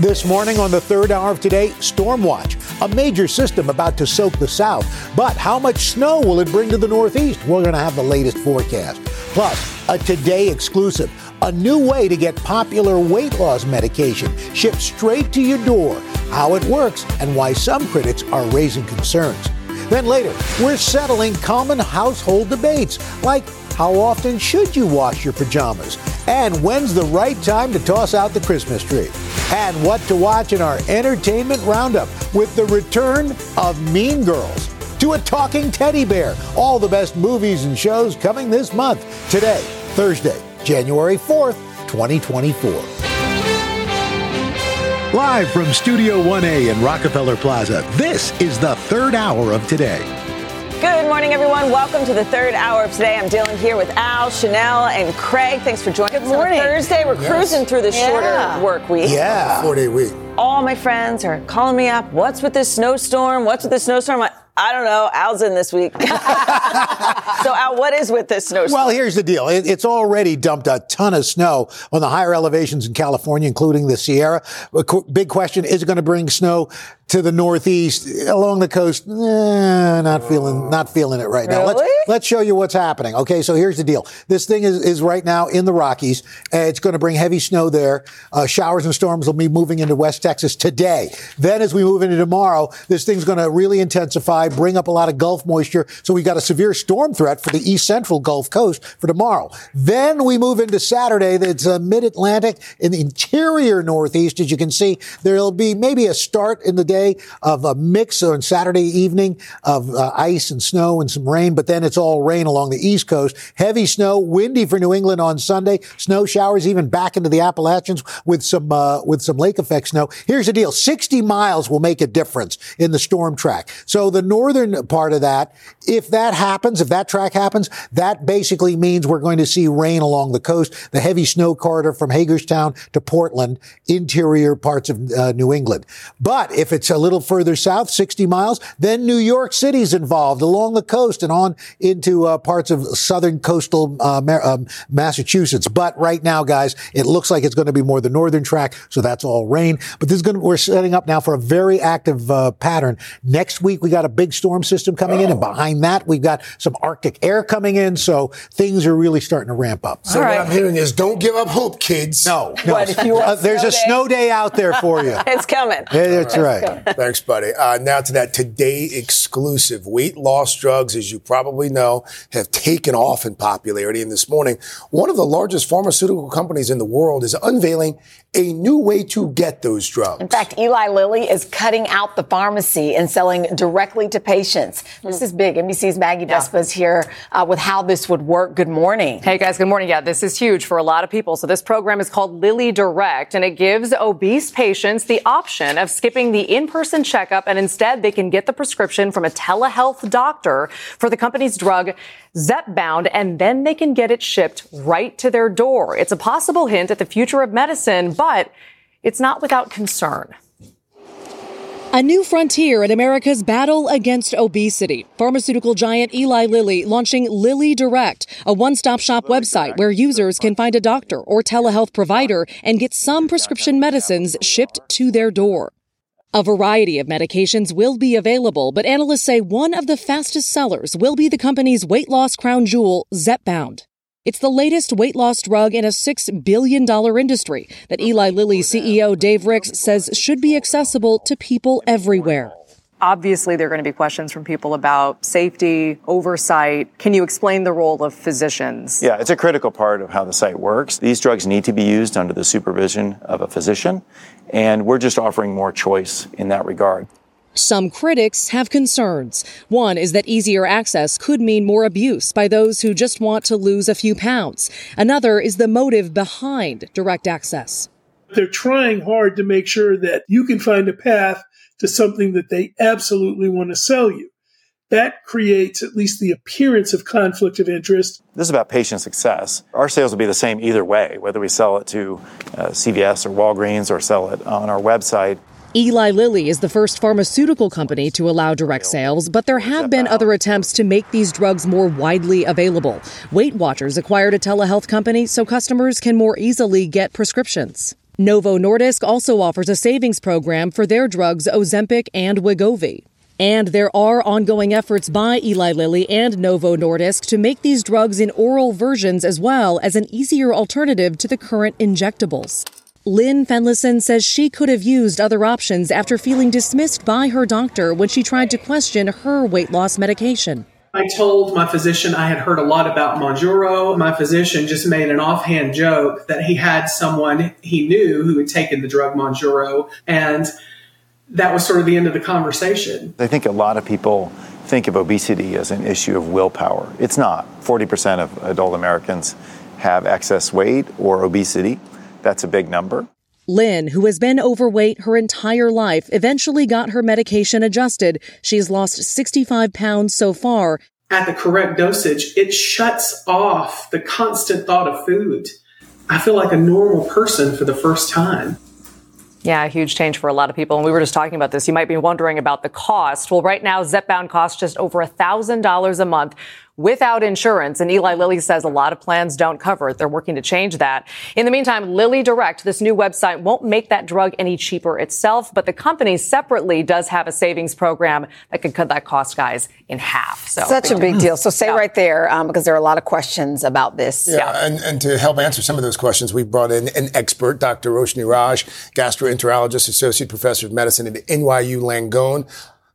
This morning on the third hour of today, storm watch, a major system about to soak the south. But how much snow will it bring to the northeast? We're going to have the latest forecast. Plus, a today exclusive, a new way to get popular weight loss medication shipped straight to your door, how it works, and why some critics are raising concerns. Then later, we're settling common household debates like how often should you wash your pajamas? And when's the right time to toss out the Christmas tree? And what to watch in our entertainment roundup with the return of Mean Girls to a talking teddy bear. All the best movies and shows coming this month. Today, Thursday, January 4th, 2024. Live from Studio 1A in Rockefeller Plaza, this is the third hour of today. Good morning, everyone. Welcome to the third hour of today. I'm Dylan here with Al, Sheinelle, and Craig. Thanks for joining Good us morning. on Thursday. We're Yes. cruising through the Yeah. shorter work week. Yeah. Four day week. All my friends are calling me up. What's with this snowstorm? What's with this snowstorm? I, don't know. Al's in this week. so, Al, what is with this snowstorm? Well, here's the deal. It, it's already dumped a ton of snow on the higher elevations in California, including the Sierra. Qu- big question, is it going to bring snow to the northeast along the coast? Eh, not feeling, not feeling it right now. Let's, Really? let's show you what's happening. Okay. So here's the deal. This thing is, is right now in the Rockies. Uh, it's going to bring heavy snow there. Uh, showers and storms will be moving into West Texas today. Then as we move into tomorrow, this thing's going to really intensify, bring up a lot of Gulf moisture. So we've got a severe storm threat for the east central Gulf Coast for tomorrow. Then we move into Saturday. That's uh, mid-Atlantic in the interior Northeast. As you can see, there'll be maybe a start in the day of a mix on Saturday evening of uh, ice and snow and some rain, but then it's all rain along the East Coast. Heavy snow, windy for New England on Sunday. Snow showers even back into the Appalachians with some uh, with some lake effect snow. Here's the deal: 60 miles will make a difference in the storm track. So the northern part of that, if that happens, if that track happens, that basically means we're going to see rain along the coast. The heavy snow corridor from Hagerstown to Portland, interior parts of uh, New England. But if it's a little further south, 60 miles, then New York City's involved along the coast and on into uh, parts of southern coastal uh, um, Massachusetts. But right now, guys, it looks like it's going to be more the northern track, so that's all rain. But this is going to, we're setting up now for a very active uh, pattern. Next week, we got a big storm system coming in, and behind that, we've got some Arctic air coming in, so things are really starting to ramp up. So All what. I'm hearing is don't give up hope, kids. No, no. What, if you Uh, there's a snow snow day out there for you. it's coming. Yeah, that's right. Thanks, buddy. Uh, now to that today exclusive. Weight loss drugs, as you probably know, have taken off in popularity. And this morning, one of the largest pharmaceutical companies in the world is unveiling a new way to get those drugs. In fact, Eli Lilly is cutting out the pharmacy and selling directly to patients. This is big. NBC's Maggie Vespa is here uh, with how this would work. Good morning. Hey guys, good morning. Yeah, this is huge for a lot of people. So this program is called Lilly Direct and it gives obese patients the option of skipping the in-person checkup and instead they can get the prescription from a telehealth doctor for the company's drug Zepbound and then they can get it shipped right to their door. It's a possible hint at the future of medicine, but it's not without concern. A new frontier in America's battle against obesity. Pharmaceutical giant Eli Lilly launching Lilly Direct, a one-stop shop website where users can find a doctor or telehealth provider and get some prescription medicines shipped to their door. A variety of medications will be available, but analysts say one of the fastest sellers will be the company's weight loss crown jewel, Zepbound. It's the latest weight loss drug in a $6 billion industry that Eli Lilly CEO Dave Ricks says should be accessible to people everywhere. Obviously, there are going to be questions from people about safety, oversight. Can you explain the role of physicians? Yeah, it's a critical part of how the site works. These drugs need to be used under the supervision of a physician, and we're just offering more choice in that regard. Some critics have concerns. One is that easier access could mean more abuse by those who just want to lose a few pounds. Another is the motive behind direct access. They're trying hard to make sure that you can find a path to something that they absolutely want to sell you. That creates at least the appearance of conflict of interest. This is about patient success. Our sales will be the same either way, whether we sell it to uh, CVS or Walgreens or sell it on our website. Eli Lilly is the first pharmaceutical company to allow direct sales, but there have been other attempts to make these drugs more widely available. Weight Watchers acquired a telehealth company so customers can more easily get prescriptions. Novo Nordisk also offers a savings program for their drugs Ozempic and Wegovy. And there are ongoing efforts by Eli Lilly and Novo Nordisk to make these drugs in oral versions as well as an easier alternative to the current injectables. Lynn Fenlison says she could have used other options after feeling dismissed by her doctor when she tried to question her weight loss medication. I told my physician I had heard a lot about Mounjaro. My physician just made an offhand joke that he had someone he knew who had taken the drug Mounjaro, and that was sort of the end of the conversation. I think a lot of people think of obesity as an issue of willpower. It's not. 40% of adult Americans have excess weight or obesity. That's a big number. Lynn, who has been overweight her entire life, eventually got her medication adjusted. She's lost 65 pounds so far. At the correct dosage, it shuts off the constant thought of food. I feel like a normal person for the first time. Yeah, a huge change for a lot of people. And we were just talking about this. You might be wondering about the cost. Well, right now, Zepbound costs just over $1,000 a month without insurance. And Eli Lilly says a lot of plans don't cover it. They're working to change that. In the meantime, Lilly Direct, this new website, won't make that drug any cheaper itself, but the company separately does have a savings program that could cut that cost, guys, in half. So such a big deal. So stay yeah. right there um, because there are a lot of questions about this. Yeah, yeah, And, and to help answer some of those questions, we brought in an expert, Dr. Roshini Raj, gastroenterologist, associate professor of medicine at NYU Langone.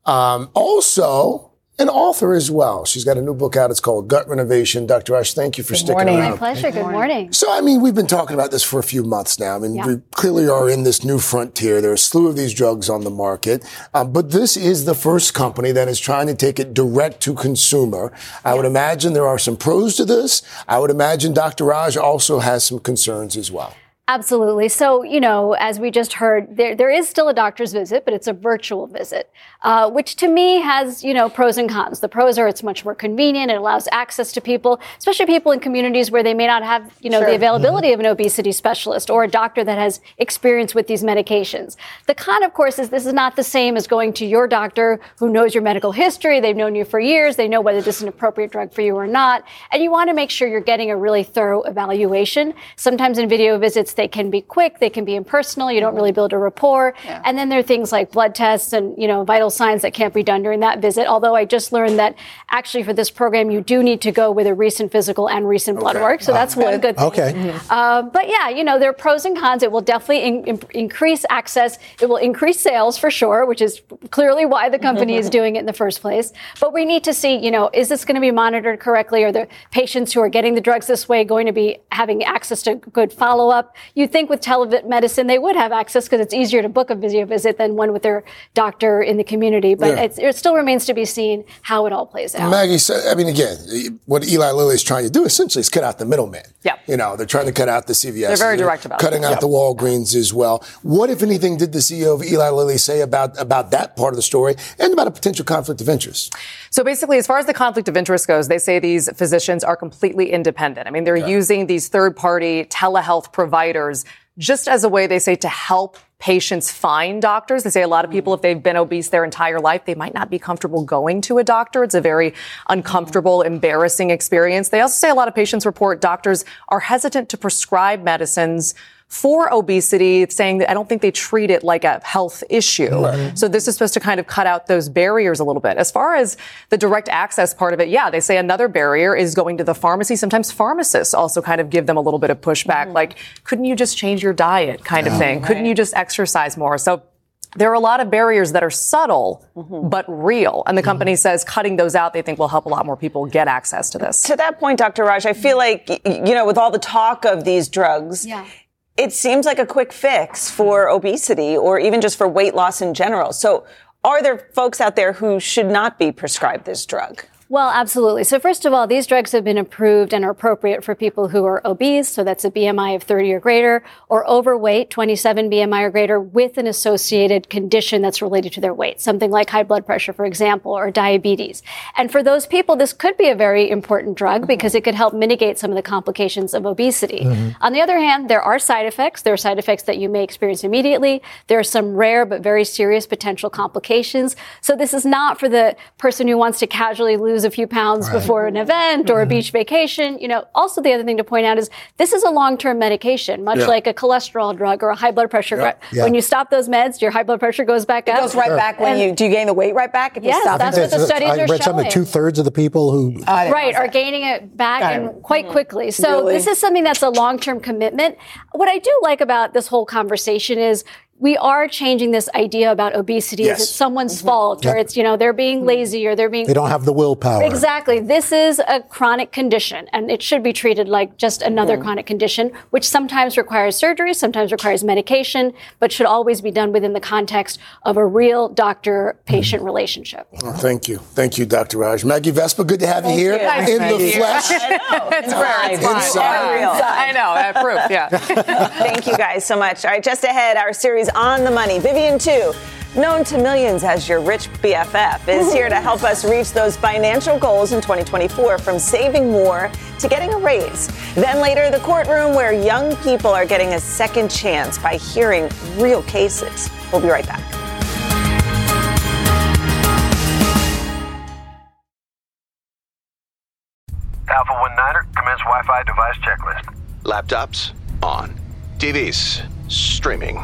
Um, also, an author as well. She's got a new book out. It's called Gut Renovation. Dr. Rush, thank you for Good sticking morning. around. My pleasure. Good morning. So, I mean, we've been talking about this for a few months now. I mean, yeah. we clearly are in this new frontier. There are a slew of these drugs on the market, um, but this is the first company that is trying to take it direct to consumer. I yeah. would imagine there are some pros to this. I would imagine Dr. Raj also has some concerns as well. Absolutely. So, you know, as we just heard, there, there is still a doctor's visit, but it's a virtual visit, uh, which to me has, you know, pros and cons. The pros are it's much more convenient. It allows access to people, especially people in communities where they may not have, you know, sure. the availability mm-hmm. of an obesity specialist or a doctor that has experience with these medications. The con, of course, is this is not the same as going to your doctor who knows your medical history. They've known you for years. They know whether this is an appropriate drug for you or not. And you want to make sure you're getting a really thorough evaluation. Sometimes in video visits, they can be quick, they can be impersonal, you don't really build a rapport. Yeah. And then there are things like blood tests and, you know, vital signs that can't be done during that visit. Although I just learned that actually for this program, you do need to go with a recent physical and recent blood work. So that's one good thing. Okay. Mm-hmm. Uh, but yeah, you know, there are pros and cons. It will definitely in, in, increase access. It will increase sales for sure, which is clearly why the company is doing it in the first place. But we need to see, you know, is this going to be monitored correctly? Are the patients who are getting the drugs this way going to be having access to good follow up? You think with telemedicine they would have access because it's easier to book a video visit than one with their doctor in the community. But yeah. it still remains to be seen how it all plays out. Maggie said, I mean, again, what Eli Lilly is trying to do essentially is cut out the middleman. Yeah. You know, they're trying to cut out the CVS. They're very direct about cutting it. out yep. the Walgreens as well. What, if anything, did the CEO of Eli Lilly say about, about that part of the story and about a potential conflict of interest? So basically, as far as the conflict of interest goes, they say these physicians are completely independent. I mean, they're using these third party telehealth providers just as a way, they say, to help patients find doctors. They say a lot of people, if they've been obese their entire life, they might not be comfortable going to a doctor. It's a very uncomfortable, embarrassing experience. They also say a lot of patients report doctors are hesitant to prescribe medicines for obesity, saying that I don't think they treat it like a health issue. Right. So this is supposed to kind of cut out those barriers a little bit. As far as the direct access part of it, yeah, they say another barrier is going to the pharmacy. Sometimes pharmacists also kind of give them a little bit of pushback, mm-hmm. like, couldn't you just change your diet kind yeah. of thing? Right. Couldn't you just exercise more? So there are a lot of barriers that are subtle mm-hmm. but real. And the mm-hmm. company mm-hmm. says cutting those out, they think will help a lot more people get access to this. To that point, Dr. Raj, I feel like, you know, with all the talk of these drugs, yeah it seems like a quick fix for obesity or even just for weight loss in general. So are there folks out there who should not be prescribed this drug? Well, absolutely. So first of all, these drugs have been approved and are appropriate for people who are obese, so that's a BMI of 30 or greater, or overweight, 27 BMI or greater, with an associated condition that's related to their weight, something like high blood pressure, for example, or diabetes. And for those people, this could be a very important drug because it could help mitigate some of the complications of obesity. Mm-hmm. On the other hand, there are side effects. There are side effects that you may experience immediately. There are some rare but very serious potential complications. So this is not for the person who wants to casually lose lose a few pounds right. before an event or mm-hmm. a beach vacation. You know, also the other thing to point out is this is a long-term medication, much yeah. like a cholesterol drug or a high blood pressure. Yeah. Yeah. When you stop those meds, your high blood pressure goes back it up. It goes right sure. back when and you do you gain the weight right back if yes, you stop. That's what the studies I are read something two thirds of the people who uh, right are gaining it back and quite mm-hmm. quickly. So really? this is something that's a long-term commitment. What I do like about this whole conversation is we are changing this idea about obesity yes. as it's someone's mm-hmm. fault yep. or it's, you know, they're being mm-hmm. lazy or they're being. They don't have the willpower. Exactly. This is a chronic condition and it should be treated like just another mm-hmm. chronic condition, which sometimes requires surgery, sometimes requires medication, but should always be done within the context of a real doctor patient mm-hmm. relationship. Oh, thank you. Thank you, Dr. Raj. Maggie Vespa, good to have thank you here you. in the flesh. I know. It's rare. It's Inside. I know. That proof. Yeah. thank you guys so much. All right, just ahead, our series on the money. Vivian, Tu, known to millions as your rich BFF, is here to help us reach those financial goals in 2024 from saving more to getting a raise. Then later, the courtroom where young people are getting a second chance by hearing real cases. We'll be right back. Alpha 1 Niner, commence Wi Fi device checklist. Laptops, on. TVs, streaming.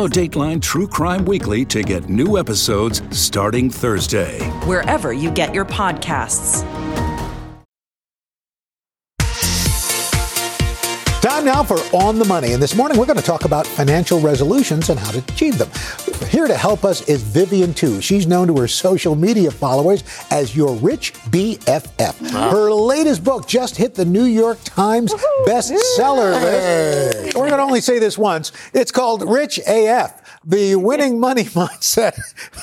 Follow Dateline True Crime Weekly to get new episodes starting Thursday. Wherever you get your podcasts. Time now for On the Money. And this morning we're going to talk about financial resolutions and how to achieve them. Here to help us is Vivian Tu. She's known to her social media followers as your rich BFF. Wow. Her latest book just hit the New York Times bestseller list. We're going to only say this once. It's called Rich AF the winning money mindset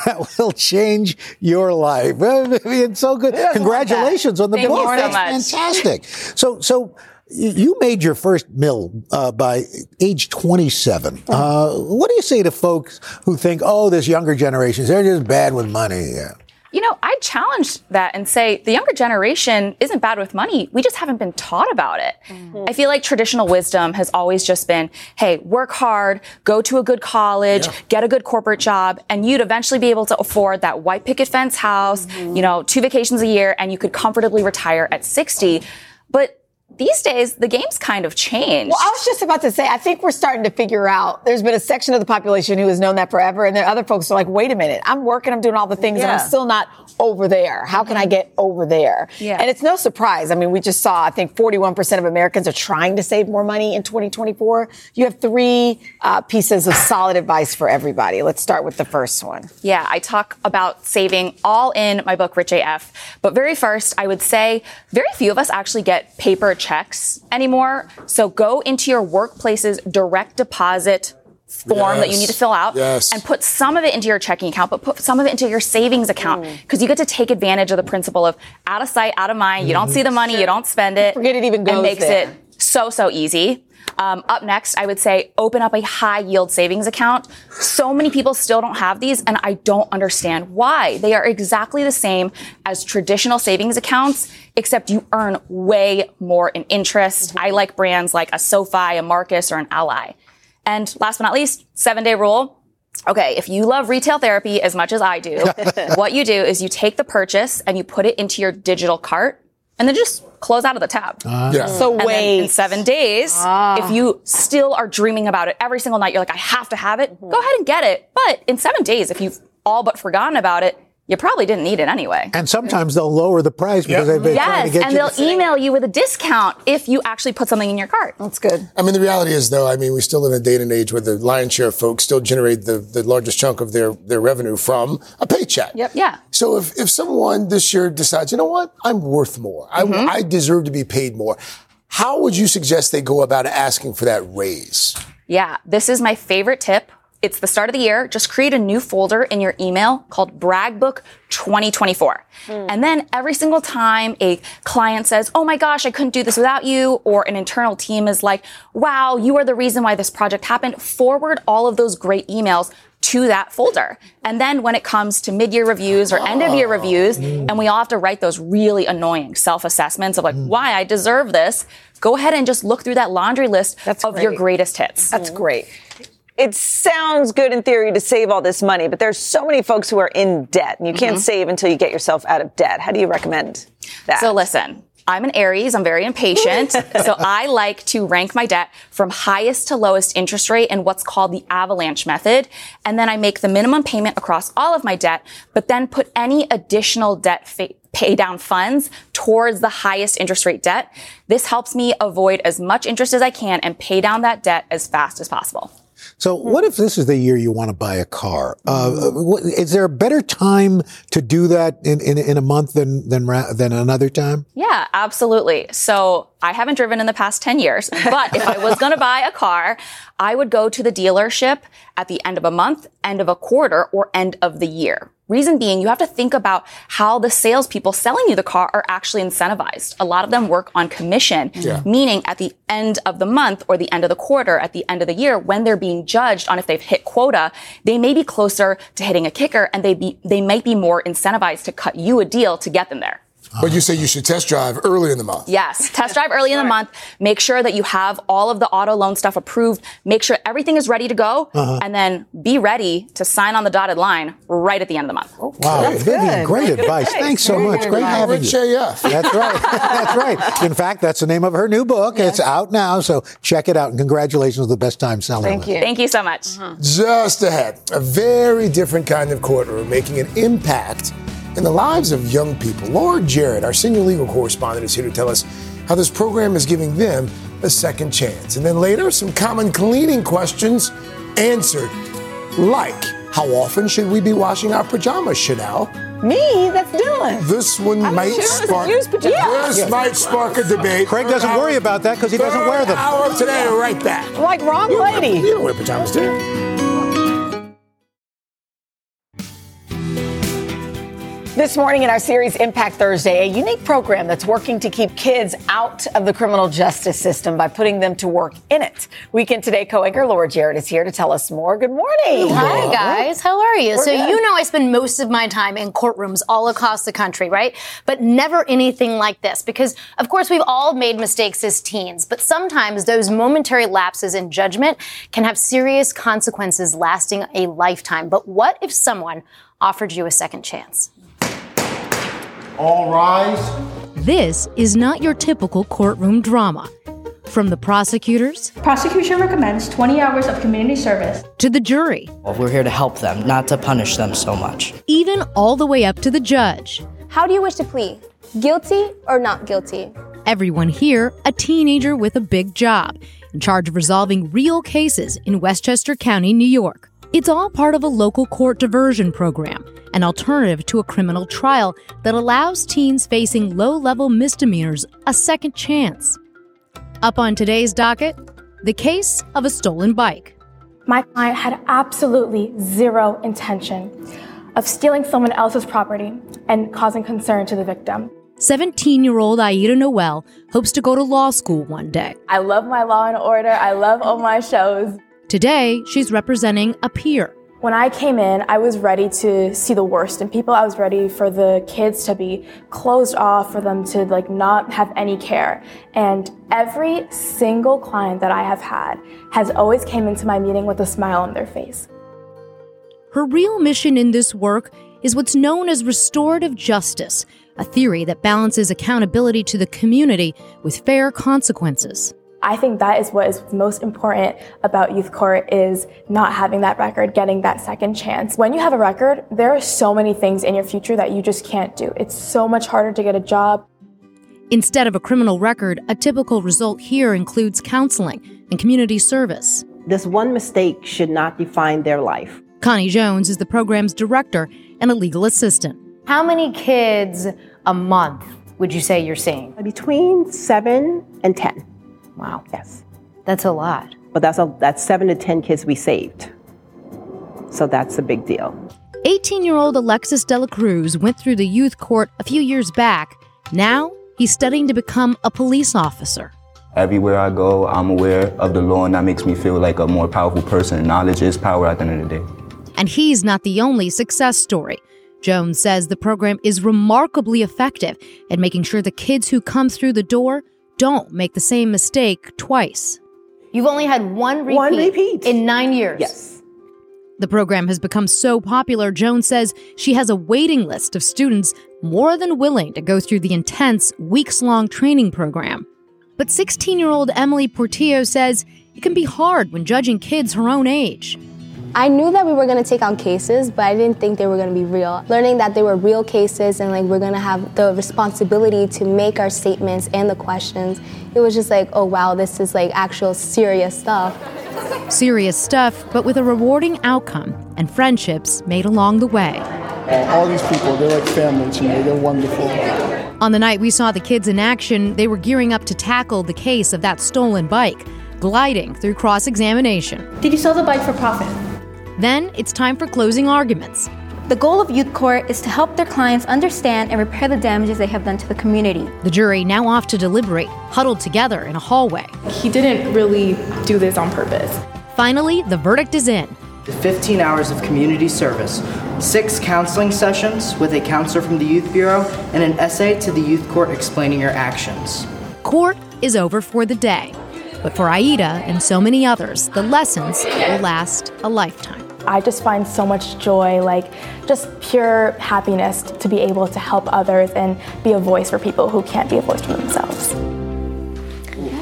that will change your life. Vivian, so good. Congratulations on the Thank book. So That's fantastic. So, so you made your first mill uh, by age 27. Uh, what do you say to folks who think, oh, this younger generation, they're just bad with money? Yeah. You know, I challenge that and say the younger generation isn't bad with money. We just haven't been taught about it. Mm-hmm. I feel like traditional wisdom has always just been, hey, work hard, go to a good college, yeah. get a good corporate job, and you'd eventually be able to afford that white picket fence house, mm-hmm. you know, two vacations a year, and you could comfortably retire at 60. But these days the game's kind of changed. Well, I was just about to say, I think we're starting to figure out there's been a section of the population who has known that forever. And then other folks are like, wait a minute, I'm working, I'm doing all the things yeah. and I'm still not over there. How can I get over there? Yeah. And it's no surprise. I mean, we just saw, I think 41% of Americans are trying to save more money in 2024. You have three uh, pieces of solid advice for everybody. Let's start with the first one. Yeah, I talk about saving all in my book, Rich AF. But very first, I would say very few of us actually get paper checks anymore. So go into your workplace's direct deposit form yes. that you need to fill out yes. and put some of it into your checking account, but put some of it into your savings account because mm. you get to take advantage of the principle of out of sight, out of mind. Mm-hmm. You don't see the money, you don't spend it. Forget it even goes and makes there. it so, so easy. Um, up next, I would say open up a high yield savings account. So many people still don't have these, and I don't understand why. They are exactly the same as traditional savings accounts, except you earn way more in interest. Mm-hmm. I like brands like a SoFi, a Marcus, or an Ally. And last but not least, seven day rule. Okay, if you love retail therapy as much as I do, what you do is you take the purchase and you put it into your digital cart and then just close out of the tab. Uh, yeah. So and wait. in seven days, ah. if you still are dreaming about it every single night, you're like, I have to have it, mm-hmm. go ahead and get it. But in seven days, if you've all but forgotten about it, you probably didn't need it anyway. And sometimes they'll lower the price because they've been trying to get and you and they'll to- email you with a discount if you actually put something in your cart. That's good. I mean, the reality is, though, I mean, we still live in a day and age where the lion's share of folks still generate the, the largest chunk of their, their revenue from a paycheck. Yep. Yeah. So if, if someone this year decides, you know what, I'm worth more, I, mm-hmm. I deserve to be paid more, how would you suggest they go about asking for that raise? Yeah, this is my favorite tip. It's the start of the year. Just create a new folder in your email called Bragbook 2024. Hmm. And then every single time a client says, Oh my gosh, I couldn't do this without you, or an internal team is like, Wow, you are the reason why this project happened, forward all of those great emails to that folder. And then when it comes to mid-year reviews or end of year oh. reviews, and we all have to write those really annoying self-assessments of like, hmm. why I deserve this, go ahead and just look through that laundry list That's of your greatest hits. That's great. It sounds good in theory to save all this money, but there's so many folks who are in debt and you can't Mhm. save until you get yourself out of debt. How do you recommend that? So listen, I'm an Aries. I'm very impatient. so I like to rank my debt from highest to lowest interest rate in what's called the avalanche method. And then I make the minimum payment across all of my debt, but then put any additional debt fa- pay down funds towards the highest interest rate debt. This helps me avoid as much interest as I can and pay down that debt as fast as possible. So, hmm. what if this is the year you want to buy a car? Uh, hmm. uh what- is there a better time to do that in, in, in a month than than than another time? Yeah, absolutely. So I haven't driven in the past 10 years, but if I was going to buy a car, I would go to the dealership at the end of a month, end of a quarter, or end of the year. Reason being, you have to think about how the salespeople selling you the car are actually incentivized. A lot of them work on commission, Yeah. meaning at the end of the month or the end of the quarter, at the end of the year, when they're being judged on if they've hit quota, they may be closer to hitting a kicker and they be, they might be more incentivized to cut you a deal to get them there. But you say you should test drive early in the month. Yes. Test drive early in the month. Make sure that you have all of the auto loan stuff approved. Make sure everything is ready to go. Uh-huh. And then be ready to sign on the dotted line right at the end of the month. Wow, that's Vivian, great advice. Thanks so much. Great having you. That's right. That's right. In fact, that's the name of her new book. It's out now, so check it out. And congratulations with the best time selling. list. Thank you Thank you so much. Just ahead, a very different kind of courtroom making an impact in the lives of young people. Laura Jarrett, our senior legal correspondent, is here to tell us how this program is giving them a second chance. And then later, some common cleaning questions answered, like how often should we be washing our pajamas, Sheinelle? Me? That's Dylan. This one I'm might sure it's spark. used pajamas. This Yeah. might spark a debate. Craig doesn't worry about that because he doesn't wear them. Hour of today, right back. Like wrong lady. You don't wear pajamas, do you? This morning in our series Impact Thursday, a unique program that's working to keep kids out of the criminal justice system by putting them to work in it. Weekend Today co-anchor Laura Jarrett is here to tell us more. Good morning. Hi, guys. How are you? We're so, good. you know, I spend most of my time in courtrooms all across the country, right? But never anything like this because, of course, we've all made mistakes as teens, but sometimes those momentary lapses in judgment can have serious consequences lasting a lifetime. But what if someone offered you a second chance? All rise. This is not your typical courtroom drama. From the prosecutors Prosecution recommends 20 hours of community service. to the jury, We're here to help them, not to punish them so much. even all the way up to the judge. How do you wish to plead? Guilty or not guilty? Everyone here, a teenager with a big job, in charge of resolving real cases in Westchester County, New York. It's all part of a local court diversion program, an alternative to a criminal trial that allows teens facing low level misdemeanors a second chance. Up on today's docket, the case of a stolen bike. My client had absolutely zero intention of stealing someone else's property and causing concern to the victim. 17 year old Aida Noel hopes to go to law school one day. I love my Law and Order. I love all my shows. Today, she's representing a peer. When I came in, I was ready to see the worst in people. I was ready for the kids to be closed off, for them to like not have any care. And every single client that I have had has always came into my meeting with a smile on their face. Her real mission in this work is what's known as restorative justice, a theory that balances accountability to the community with fair consequences. I think that is what is most important about youth court is not having that record, getting that second chance. When you have a record, there are so many things in your future that you just can't do. It's so much harder to get a job. Instead of a criminal record, a typical result here includes counseling and community service. This one mistake should not define their life. Connie Jones is the program's director and a legal assistant. How many kids a month would you say you're seeing? Between seven and 10. Wow. Yes. That's a lot. But that's, a, that's seven to 10 kids we saved. So that's a big deal. 18 year old Alexis Dela Cruz went through the youth court a few years back. Now he's studying to become a police officer. Everywhere I go, I'm aware of the law, and that makes me feel like a more powerful person. Knowledge is power at the end of the day. And he's not the only success story. Jones says the program is remarkably effective at making sure the kids who come through the door don't make the same mistake twice. You've only had one repeat, One repeat. in nine years. Yes. The program has become so popular, Jones says she has a waiting list of students more than willing to go through the intense, weeks long training program. But 16 year old Emily Portillo says it can be hard when judging kids her own age. I knew that we were going to take on cases, but I didn't think they were going to be real. Learning that they were real cases and like we're going to have the responsibility to make our statements and the questions, it was just like, oh wow, this is like actual serious stuff. Serious stuff, but with a rewarding outcome and friendships made along the way. All these people, they're like family to me. They're wonderful. On the night we saw the kids in action, they were gearing up to tackle the case of that stolen bike, gliding through cross examination. Did you sell the bike for profit? Then it's time for closing arguments. The goal of Youth Court is to help their clients understand and repair the damages they have done to the community. The jury, now off to deliberate, huddled together in a hallway. He didn't really do this on purpose. Finally, the verdict is in. 15 hours of community service, six counseling sessions with a counselor from the Youth Bureau, and an essay to the Youth Court explaining your actions. Court is over for the day. But for Aida and so many others, the lessons will last a lifetime. I just find so much joy, like just pure happiness to be able to help others and be a voice for people who can't be a voice for themselves.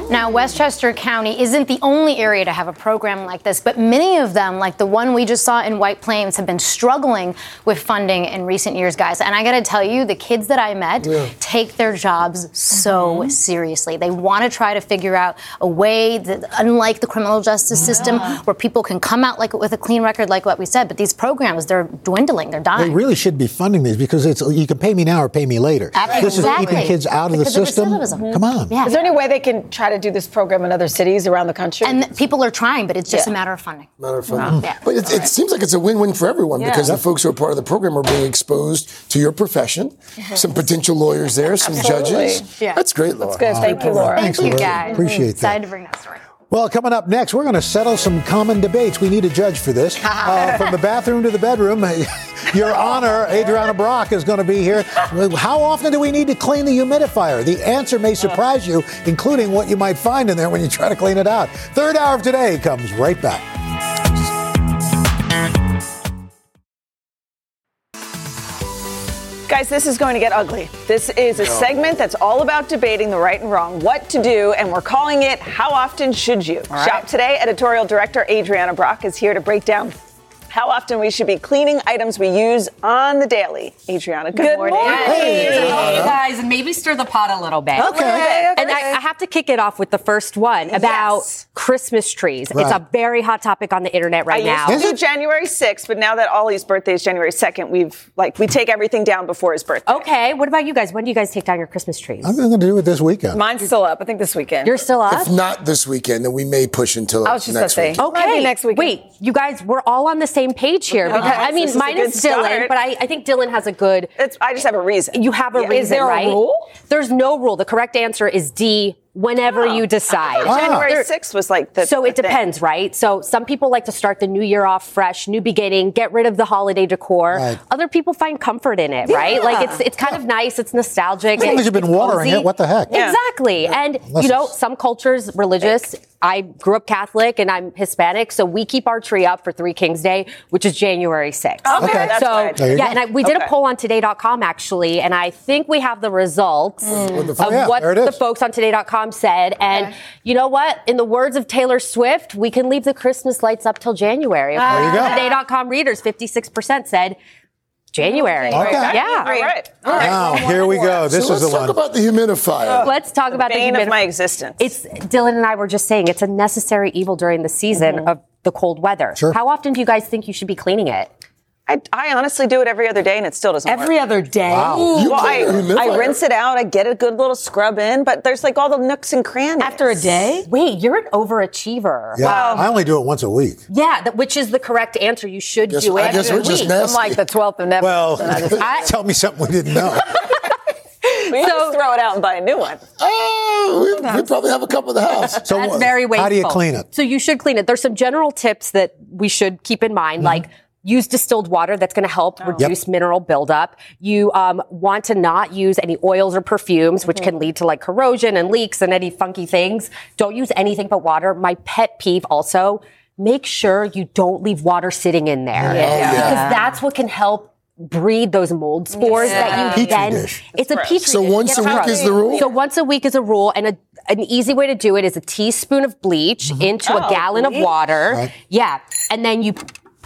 Now, Westchester County isn't the only area to have a program like this, but many of them, like the one we just saw in White Plains, have been struggling with funding in recent years, guys. And I got to tell you, the kids that I met Yeah. take their jobs so mm-hmm. seriously. They want to try to figure out a way that, unlike the criminal justice system, where people can come out like with a clean record, like what we said. But these programs, they're dwindling, they're dying. They really should be funding these because it's you can pay me now or pay me later. This is Exactly. keeping kids out of the Because of system. recidivism. Come on. Yeah. Is there any way they can try to do this program in other cities around the country? And people are trying, but it's just Yeah. a matter of funding. Matter of Wow. Yeah. But it, it seems like it's a win-win for everyone Yeah. because the folks who are part of the program are being exposed to your profession. Some potential lawyers there, some Absolutely. judges. Yeah. That's great, Laura. That's good. Thank you, Laura. Thanks, Thank you, Laura. guys. Appreciate that. Excited to bring that story. Well, coming up next, we're going to settle some common debates. We need a judge for this. Uh, from the bathroom to the bedroom, Your Honor, Adrianna Brach is going to be here. How often do we need to clean the humidifier? The answer may surprise you, including what you might find in there when you try to clean it out. Third hour of today comes right back. Guys, this is going to get ugly. This is a Yeah. segment that's all about debating the right and wrong, what to do, and we're calling it How Often Should You? All right. Shop Today editorial director Adrianna Brach is here to break down how often we should be cleaning items we use on the daily. Adrianna, good, morning. Hey, guys, and maybe stir the pot a little bit. Okay. And I, I have to kick it off with the first one about Christmas trees. It's a very hot topic on the internet right I now. used to do January 6th, but now that Ollie's birthday is January 2nd, we've like we take everything down before his birthday. Okay, what about you guys? When do you guys take down your Christmas trees? I'm going to do it this weekend. Mine's still up. I think this weekend. You're still up? If not this weekend, then we may push until I was just next gonna week. Okay, next week. Wait, you guys, we're all on the same page here. Okay. Because, I mean, mine is Dylan, start. but I, I think Dylan has a good. It's, I just have a reason. You have a Yeah. reason, Is there a right? rule? There's no rule. The correct answer is D. Whenever you decide. January There- 6th was like the. so it the thing. depends, right? So some people like to start the new year off fresh, new beginning, get rid of the holiday decor. Right. Other people find comfort in it, right? Like it's it's kind of nice, it's nostalgic. As long as you've been watering cozy. it, what the heck? Yeah. Exactly. And Unless you know, some cultures religious. I grew up Catholic and I'm Hispanic, so we keep our tree up for Three Kings Day, which is January 6th. Okay, Okay. that's so fine. Yeah, go. and I, we did Okay. a poll on today.com actually, and I think we have the results What the- of oh, yeah, what the folks on today.com mom said. And you know what? In the words of Taylor Swift, we can leave the Christmas lights up till January. There you go. Today.com readers, 56% said January. Okay. Yeah. All right. Now, here we go. This so is let's the talk one. about the humidifier. Let's talk about Bane the of my existence. It's Dylan and I were just saying it's a necessary evil during the season Mm-hmm. of the cold weather. Sure. How often do you guys think you should be cleaning it? I, I honestly do it every other day and it still doesn't work. Every other day. Wow. Well, I, it in the I rinse it out. I get a good little scrub in, but there's like all the nooks and crannies. After a day? Wait, you're an overachiever. Yeah, I only do it once a week. Yeah, that, which is the correct answer. You should Guess- do it I guess every we're just week. nasty. I'm like the 12th of never. Well, I- tell me something we didn't know. We just throw it out and buy a new one. Oh, we, we probably have a couple in the house. So That's wha- very wasteful. How do you clean it? So you should clean it. There's some general tips that we should keep in mind, mm-hmm. like use distilled water. That's going to help reduce mineral buildup. You um, want to not use any oils or perfumes, which can lead to like corrosion and leaks and any funky things. Don't use anything but water. My pet peeve also. Make sure you don't leave water sitting in there because that's what can help breed those mold spores that you Petri then. dish. It's a petri So dish. once a week gross. is the rule? So once a week is a rule, and a, an easy way to do it is a teaspoon of bleach into a Oh, gallon of water. Right. Yeah, and then you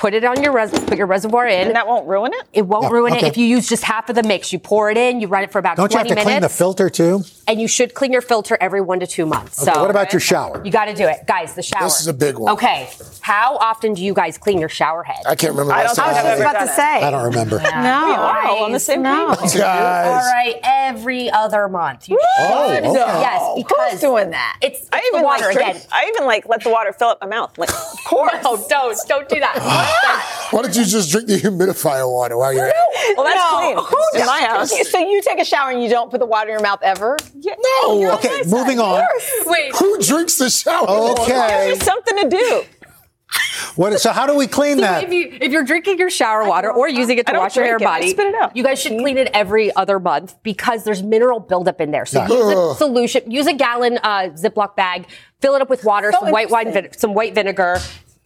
put it on your res- put your reservoir in. And that won't ruin it? it won't Yeah, ruin okay. it if you use just half of the mix. You pour it in, you run it for about Don't you have 20 to minutes, clean the filter too? and you should clean your filter every one to two months. Okay, so what about your shower? You got to do it, guys. The shower. This is a big one. Okay, how often do you guys clean your shower head? I can't remember I last don't I've ever about to say. I don't remember. No. We are all on the same No. page. Guys. right, every other month. You Oh, should. okay. Yes, because Who's doing that? It's, it's I even the water like again. I even like let the water fill up my mouth. Like, of course. No, don't, don't do that. Why don't you just drink the humidifier water while you're at it? Well, that's No. clean in my house. So you take a shower and you don't put the water in your mouth ever? Yeah. No. Okay, moving on. Wait, Who drinks the shower? Okay. There's something to do. What, so how do we clean that? if you if you're drinking your shower water or using it to wash your hair drink it. Body, spit it out. you guys should clean it every other month because there's mineral buildup in there. So Nice. use a solution, use a gallon uh, Ziploc bag, fill it up with water, some white wine, some white vinegar.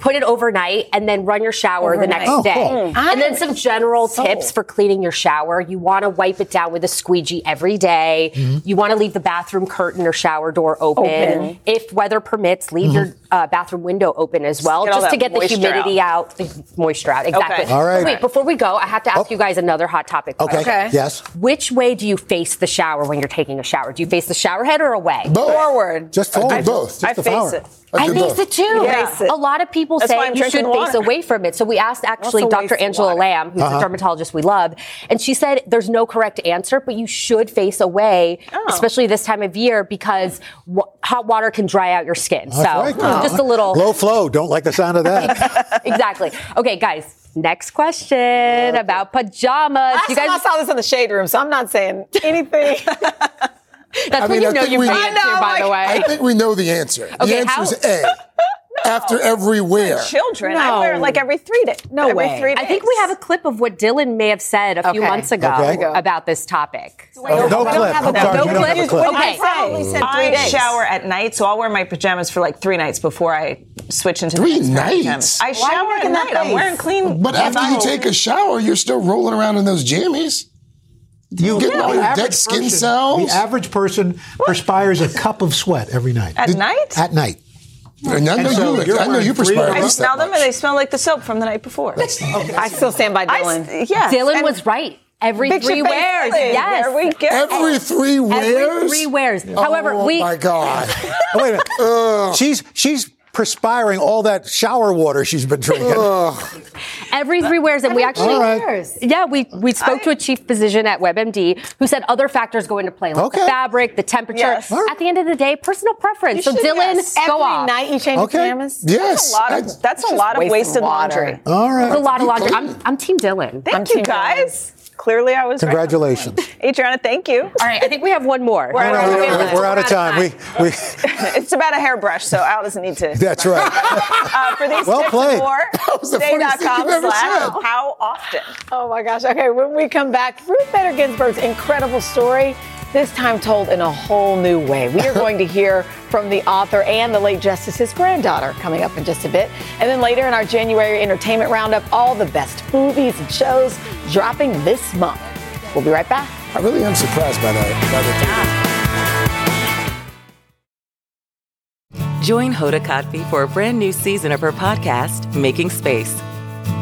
Put it overnight and then run your shower the next Oh, day. cool. And then some general tips for cleaning your shower. You want to wipe it down with a squeegee every day. Mm-hmm. You want to leave the bathroom curtain or shower door open. Open. If weather permits, leave Mm-hmm. your uh, bathroom window open as well, Get just to get the humidity out. the moisture out. Exactly. Okay. All right. Wait, before we go, I have to ask Oh. you guys another hot topic. Okay. question. Okay. Yes. Which way do you face the shower when you're taking a shower? Do you face the shower head or away? Both. Forward. Just forward. both. Just I the face flower. it. I I do face both. it too. Yeah. A lot of people That's say you should drinking face water. away from it. So we asked actually Dr. Angela. Lamb, who's Uh-huh. a dermatologist we love, and she said there's no correct answer, but you should face away, Oh. especially this time of year because w- hot water can dry out your skin. That's so right. just a little Low flow. Don't like the sound of that. exactly. Okay, guys. Next question about pajamas. Last you time I guys, saw this in the shade room, so I'm not saying anything. that's I when mean, you I know think you've we- been I answer, know, by like- the way. I think we know the answer. The Okay, answer how- is A. After every wear. Children, I wear like every three days. No every way. Three days. I think we have a clip of what Dylan may have said a few months ago Okay. about this topic. Oh, no clip. have a- I'm sorry, no we don't clip? clip. Okay. I probably said three I days. shower at night, so I'll wear my pajamas for like three nights before I switch into Three the next pair of nights? pajamas. I Why are you shower at night. I'm wearing clean. But after you take a shower, you're still rolling around in those jammies. You get all your dead skin cells. The average person perspires a cup of sweat every night. At night? At night. And I know And so you. I know you perspire. I least that smell them much. and they smell like the soap from the night before. okay. I still stand by Dylan. s- yes. Dylan and- was right. Every three wears. Dylan. Yes. There we go. Every three wears. Every three wears. Oh However, oh we my god. Oh, wait a minute. she's she's perspiring all that shower water she's been drinking. Every three wears, and we actually, All right. yeah, we we spoke to a chief physician at WebMD who said other factors go into play, like Okay. the fabric, the temperature. Yes. All right. At the end of the day, personal preference. so should- Dylan, yes. go Every off. night you change Okay. pajamas? Yes. That's a lot I- of, that's a lot of wasted water. laundry. All right. It's a lot of laundry. I'm, I'm Team Dylan. Thank I'm you team guys. Clearly, I was right. Congratulations. Adrianna, thank you. All right, I think we have one more. We're out of We're, time. we're out of time. We, we, it's about a hairbrush, so Al doesn't need to. that's right. Uh, for these Well tips played. more, was the funniest thing stay.com you've slash how often. Oh my gosh. Okay, when we come back, Ruth Bader Ginsburg's incredible story, this time told in a whole new way. We are going to hear from the author and the late Justice's granddaughter coming up in just a bit. And then later in our January entertainment roundup, all the best movies and shows dropping this month. We'll be right back. I really am surprised by that. By the Join Hoda Kotb for a brand new season of her podcast, Making Space.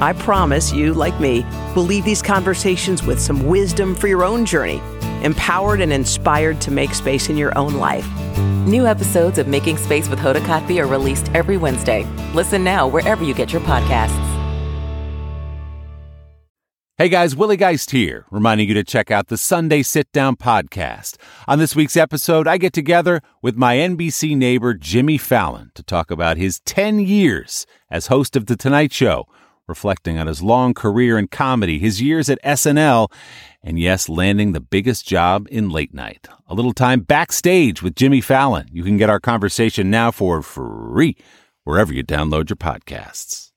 I promise you, like me, will leave these conversations with some wisdom for your own journey, empowered and inspired to make space in your own life. New episodes of Making Space with Hoda Kotb are released every Wednesday. Listen now wherever you get your podcasts. Hey guys, Willie Geist here, reminding you to check out the Sunday Sit Down podcast. On this week's episode, I get together with my NBC neighbor Jimmy Fallon to talk about his 10 years as host of The Tonight Show, reflecting on his long career in comedy, his years at SNL, and yes, landing the biggest job in late night. A little time backstage with Jimmy Fallon. You can get our conversation now for free wherever you download your podcasts.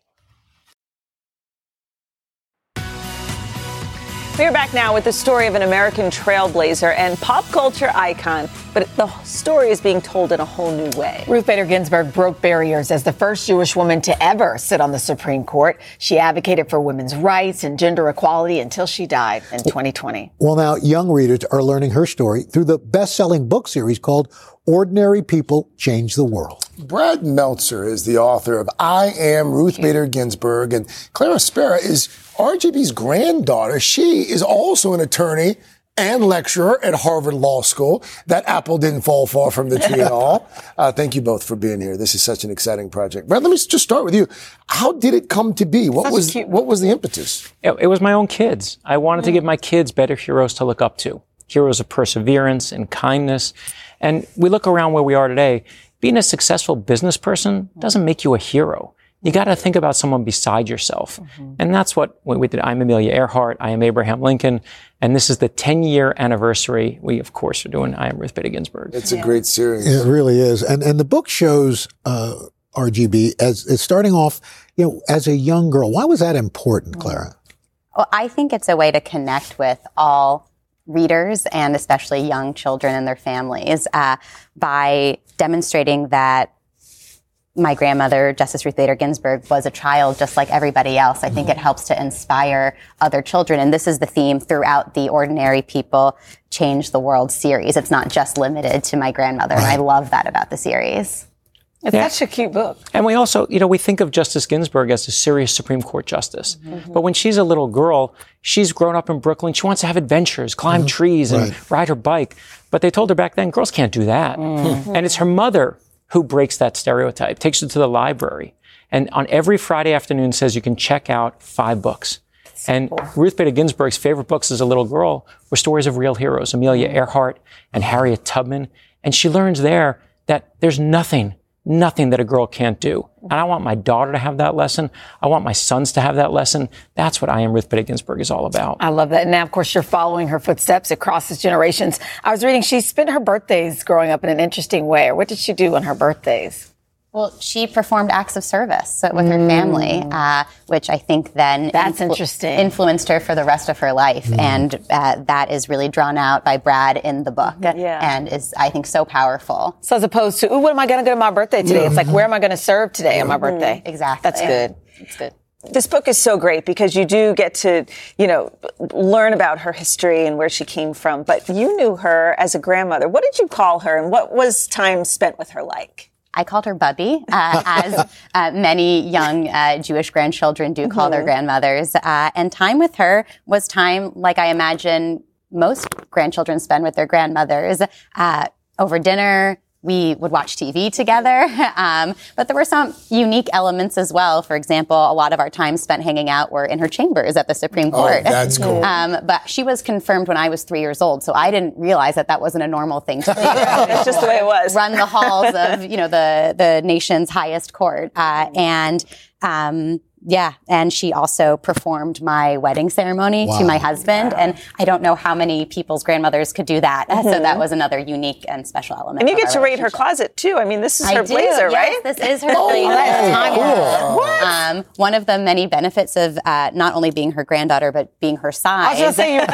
We are back now with the story of an American trailblazer and pop culture icon, but the story is being told in a whole new way. Ruth Bader Ginsburg broke barriers as the first Jewish woman to ever sit on the Supreme Court. She advocated for women's rights and gender equality until she died in 2020. Well, now young readers are learning her story through the best-selling book series called Ordinary People Change the World. Brad Meltzer is the author of I Am Ruth Bader Ginsburg, and Clara Spera is RBG's granddaughter. She is also an attorney and lecturer at Harvard Law School. That apple didn't fall far from the tree at all. Uh, thank you both for being here. This is such an exciting project. Brad, let me just start with you. How did it come to be? What was what was the impetus? It, it was my own kids. I wanted to give my kids better heroes to look up to, heroes of perseverance and kindness. And we look around where we are today. Being a successful business person doesn't make you a hero you got to think about someone beside yourself. Mm-hmm. And that's what we did. I'm Amelia Earhart. I am Abraham Lincoln. And this is the 10 year anniversary. We, of course, are doing I Am Ruth Bader Ginsburg. It's a great series. It really is. And, and the book shows, uh, RBG as, as starting off, you know, as a young girl. Why was that important, Clara? Well, I think it's a way to connect with all readers and especially young children and their families uh, by demonstrating that my grandmother, Justice Ruth Bader Ginsburg, was a child just like everybody else. I think it helps to inspire other children. And this is the theme throughout the Ordinary People Change the World series. It's not just limited to my grandmother. And I love that about the series. It's yeah. such a cute book. And we also, you know, we think of Justice Ginsburg as a serious Supreme Court justice. Mm-hmm. But when she's a little girl, she's grown up in Brooklyn. She wants to have adventures, climb mm-hmm. trees, and right. ride her bike. But they told her back then, girls can't do that. Mm-hmm. And it's her mother who breaks that stereotype, takes you to the library, and on every Friday afternoon says you can check out five books. And Ruth Bader Ginsburg's favorite books as a little girl were stories of real heroes, Amelia mm. Earhart and Harriet Tubman. And she learns there that there's nothing, nothing that a girl can't do. And I want my daughter to have that lesson. I want my sons to have that lesson. That's what I am Ruth Bader Ginsburg is all about. I love that. And now, of course, you're following her footsteps. It crosses generations. I was reading she spent her birthdays growing up in an interesting way. Or what did she do on her birthdays? Well, she performed acts of service with her family, Mm. uh, which I think then That's interesting. influenced her for the rest of her life, Mm. and uh, that is really drawn out by Brad in the book, Yeah. and is I think so powerful. So as opposed to, ooh, what am I going to do on my birthday today? It's like, where am I going to serve today on my birthday? Exactly. That's good. That's good. This book is so great because you do get to, you know, learn about her history and where she came from. But you knew her as a grandmother. What did you call her and what was time spent with her like? I called her Bubby, uh, as uh, many young uh, Jewish grandchildren do call their Mhm. grandmothers. Uh, and time with her was time like I imagine most grandchildren spend with their grandmothers. Uh, over dinner, we would watch TV together. Um, but there were some unique elements as well. For example, a lot of our time spent hanging out were in her chambers at the Supreme Court. Oh, Court. that's cool. Um, but she was confirmed when I was three years old, so I didn't realize that that wasn't a normal thing to do. It's just the way it was. Run the halls of you know the the nation's highest court, uh, and um, yeah, and she also performed my wedding ceremony Wow. to my husband, and I don't know how many people's grandmothers could do that. So Mhm. that was another unique and special element. And you get to raid her closet too. I mean, this is I her do, blazer, yes, right? This is her Oh, blazer. wow. Um, one of the many benefits of uh, not only being her granddaughter but being her size. I was say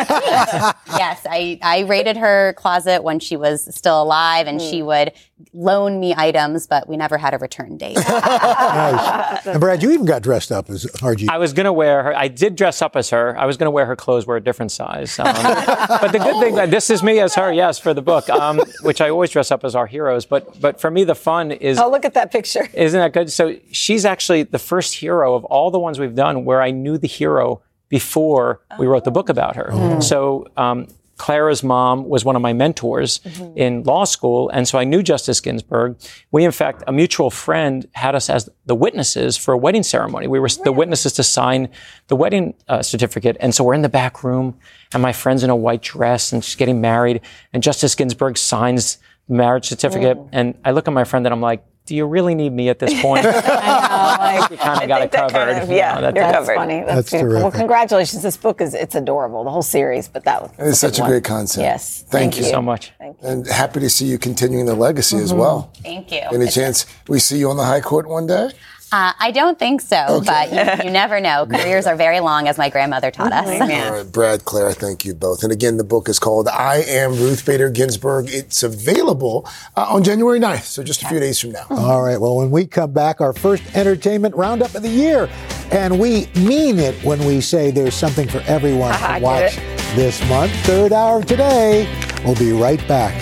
yes, I, I rated her closet when she was still alive, and Hmm. she would loan me items, but we never had a return date. Nice. And Brad, you even got dressed up as RG. I was going to wear her. I did dress up as her. I was going to wear her clothes were a different size. Um, but the good thing, that this is me as her, yes, for the book, um, which I always dress up as our heroes. But but for me, the fun is. Oh, look at that picture. Isn't that good? So she's actually the first hero of all the ones we've done where I knew the hero before we wrote the book about her. Oh. So um, Clara's mom was one of my mentors in law school, and so I knew Justice Ginsburg. We, in fact, a mutual friend had us as the witnesses for a wedding ceremony. We were the witnesses to sign the wedding uh, certificate, and so we're in the back room, and my friend's in a white dress, and she's getting married, and Justice Ginsburg signs the marriage certificate, and I look at my friend and I'm like. Do you really need me at this point? you kind of got it covered. Kind of, You yeah, know, that- you're that- covered. funny. That's, That's beautiful. Well, congratulations. This book is it's adorable. The whole series, but that was It's such a one. great concept. Yes. Thank, you so much. And happy to see you continuing the legacy as Mhm. well. Thank you. Any chance we see you on the high court one day? Uh, I don't think so, but you, you never know. Careers are very long, as my grandmother taught us. All right, Brad, Claire, thank you both. And again, the book is called I Am Ruth Bader Ginsburg. It's available uh, on January 9th, so just a few days from now. All right. Well, when we come back, our first entertainment roundup of the year. And we mean it when we say there's something for everyone to watch this month. Third hour of today. We'll be right back.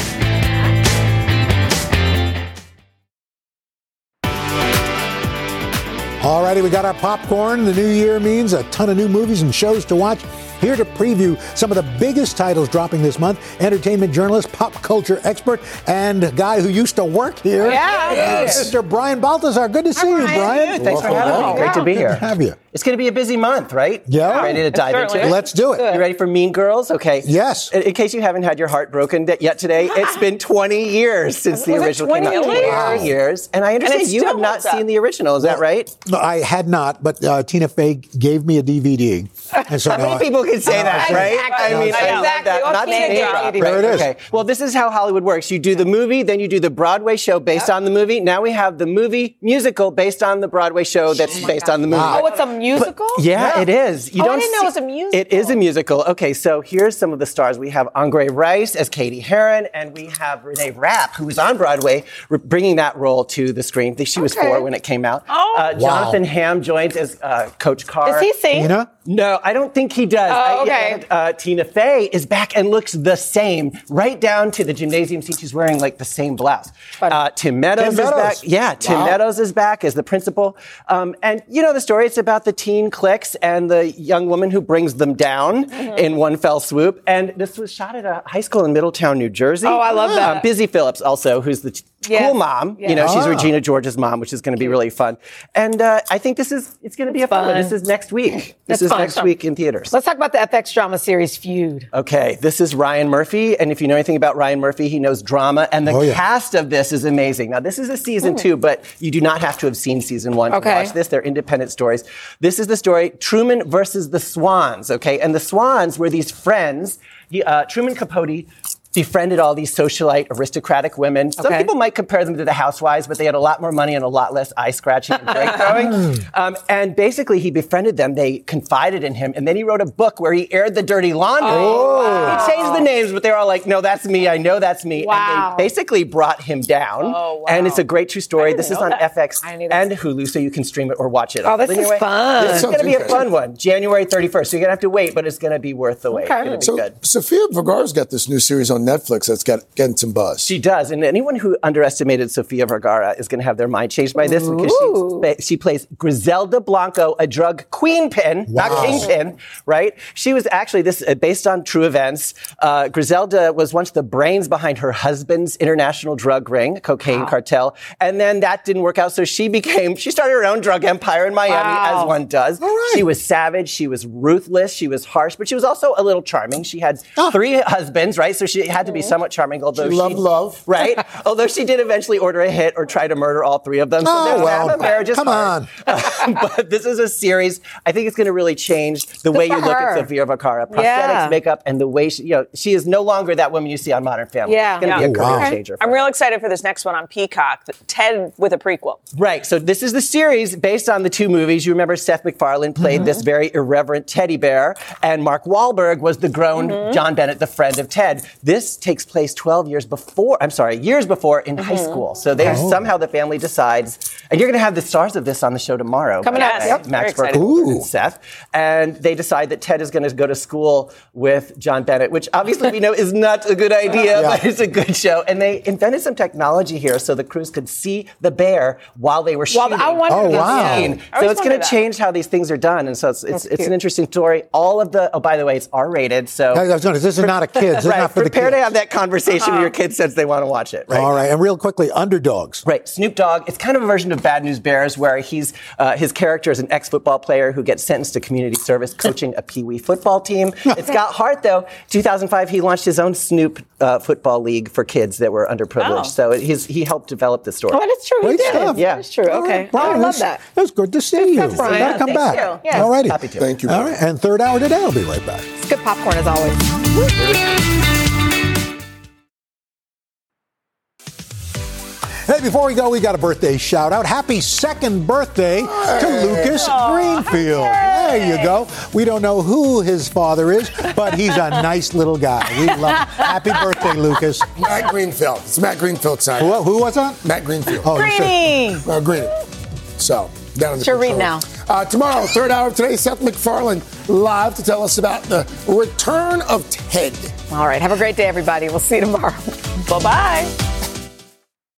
All righty, we got our popcorn. The new year means a ton of new movies and shows to watch. Here to preview some of the biggest titles dropping this month entertainment journalist, pop culture expert, and guy who used to work here. Yeah. Yes. Mr. Brian Balthazar. Good to see you, Brian. Thanks for having me. Great to be Good here. to have you. It's going to be a busy month, right? Yeah. Ready to dive into it? Let's do it. You ready for Mean Girls? Okay. Yes. In, in case you haven't had your heart broken yet today, it's been 20 years since the Was it original came out. years? 20 Wow. years. And I understand it you have not holds up. seen the original. Is that right? No, I had not, but uh, Tina Fey gave me a DVD. And so How now many I- people can say that, right? Exactly. I mean, I love Exactly. that. Well, Not Tina to name gave drop, me a right? There it is. Okay. Well, this is how Hollywood works. You do the movie, then you do the Broadway show based on the movie. Now we have the movie musical based on the Broadway show that's based on the movie. Oh, it's a musical? Yeah, it is. You oh, don't didn't know see- it was a musical. It is a musical. Okay, so here's some of the stars. We have Angourie Rice as Cady Heron, and we have Renee Rapp, who was on Broadway, re- bringing that role to the screen. I think She was Okay. four when it came out. Oh. Uh, Wow. Jonathan Hamm joins as uh, Coach Carr. Does he sing? Tina? No, I don't think he does. Oh, I- okay. and, uh, Tina Fey is back and looks the same, right down to the gymnasium seat. She's wearing like the same blouse. Uh, Tim Meadows Tim is Meadows. back. Yeah, Tim Wow. Meadows is back as the principal. Um, and you know the story. It's about the teen cliques and the young woman who brings them down Mm-hmm. in one fell swoop. And this was shot at a high school in Middletown, New Jersey. Oh, I love that. Um, Busy Phillips also, who's the t- Yes. cool mom. Yeah. You know, she's. Regina George's mom, which is going to be really fun. And uh, I think this is it's going to be a fun. one. fun. This is next week. This That's is fun. next week in theaters. Let's talk about the FX drama series Feud. Okay, this is Ryan Murphy, and if you know anything about Ryan Murphy, he knows drama, and the Oh, yeah. cast of this is amazing. Now, this is a season two, but you do not have to have seen season one Okay. to watch this. They're independent stories. This is the story Truman versus the Swans. Okay, and the Swans were these friends. He, uh, Truman Capote befriended all these socialite aristocratic women. Some Okay. people might compare them to the housewives, but they had a lot more money and a lot less eye scratching and break throwing. Um, and basically, he befriended them. They confided in him, and then he wrote a book where he aired the dirty laundry. Oh, He changed the names, but they're all like, "No, that's me. I know that's me." Wow. And they basically brought him down. Oh, wow. And it's a great true story. This is on that. FX I knew that. and Hulu, so you can stream it or watch it. Oh, this is Anyway, fun. This is Sounds going to be a fun one. January 31st. So you're going to have to wait, but it's going to be worth the wait. Okay. It's going to be So, good. Sofia Vergara's got this new series on Netflix that's got getting some buzz. She does, and anyone who underestimated Sofia Vergara is going to have their mind changed by this because she, she plays Griselda Blanco, a drug queenpin, not Wow. kingpin, right? She was actually this uh, based on true events. Uh, Griselda was once the brains behind her husband's international drug ring, cocaine cartel, and then that didn't work out, so she became she started her own drug empire in Miami, Wow. as one does. She was savage, she was ruthless, she was harsh, but she was also a little charming. She had three husbands, right? So she she had to be somewhat charming, although She loved love. right? although she did eventually order a hit or try to murder all three of them. So Oh, there's well, that. Marriage come hard. but this is a series. I think it's going to really change the way for you look her. at Sofia Vergara. Prosthetics, Yeah. makeup, and the way she, you know, she is no longer that woman you see on Modern Family. Yeah. It's going to Yeah. be a Oh, career wow. changer. I'm real excited for this next one on Peacock, Ted with a prequel. Right. So this is the series based on the two movies. You remember Seth MacFarlane played this mm-hmm. very irreverent teddy bear, and Mark Wahlberg was the grown mm-hmm. John Bennett, the friend of Ted. This takes place 12 years before. I'm sorry, years before in high mm-hmm. school. So they Oh. somehow the family decides, and you're going to have the stars of this on the show tomorrow. Coming by up, the yep. Max Very excited. And Seth, and they decide that Ted is going to go to school with John Bennett, which obviously we know is not a good idea, Yeah. but it's a good show. And they invented some technology here so the crews could see the bear while they were Well, shooting. I wondered Oh, wow. scene. I So it's going to change how these things are done, and so it's it's, it's an interesting story. All of the oh, by the way, it's R rated, so I was gonna- this is not a kids. This is not for the Prepare to have that conversation with your kids since they want to watch it. Right. All right, and real quickly, underdogs. Right, Snoop Dogg. It's kind of a version of Bad News Bears, where he's uh, his character is an ex-football player who gets sentenced to community service coaching a Pee Wee football team. It's got heart, though. 2005, he launched his own Snoop uh, football league for kids that were underprivileged. Oh. So he's, he helped develop the story. Oh, that's true. Great he did. stuff. Yeah. That's true. Okay. right, Brian, I love that. that. was good to see you. stuff, Brian. You gotta come Thank back. you. Yes. All righty. Happy to. Thank you. All right, and third hour today, I'll be right back. It's good popcorn as always. Hey, before we go, we got a birthday shout out. Happy second birthday to Lucas Greenfield. There you go. We don't know who his father is, but he's a nice little guy. We love him. Happy birthday, Lucas. Matt Greenfield. It's Matt Greenfield sign. Who, who was that? Matt Greenfield. Oh, you said- Uh, Greeny. So, down in the Sure, read control now. room. Uh, tomorrow, third hour of today, Seth MacFarlane live to tell us about the return of Ted. All right. Have a great day, everybody. We'll see you tomorrow. Bye bye.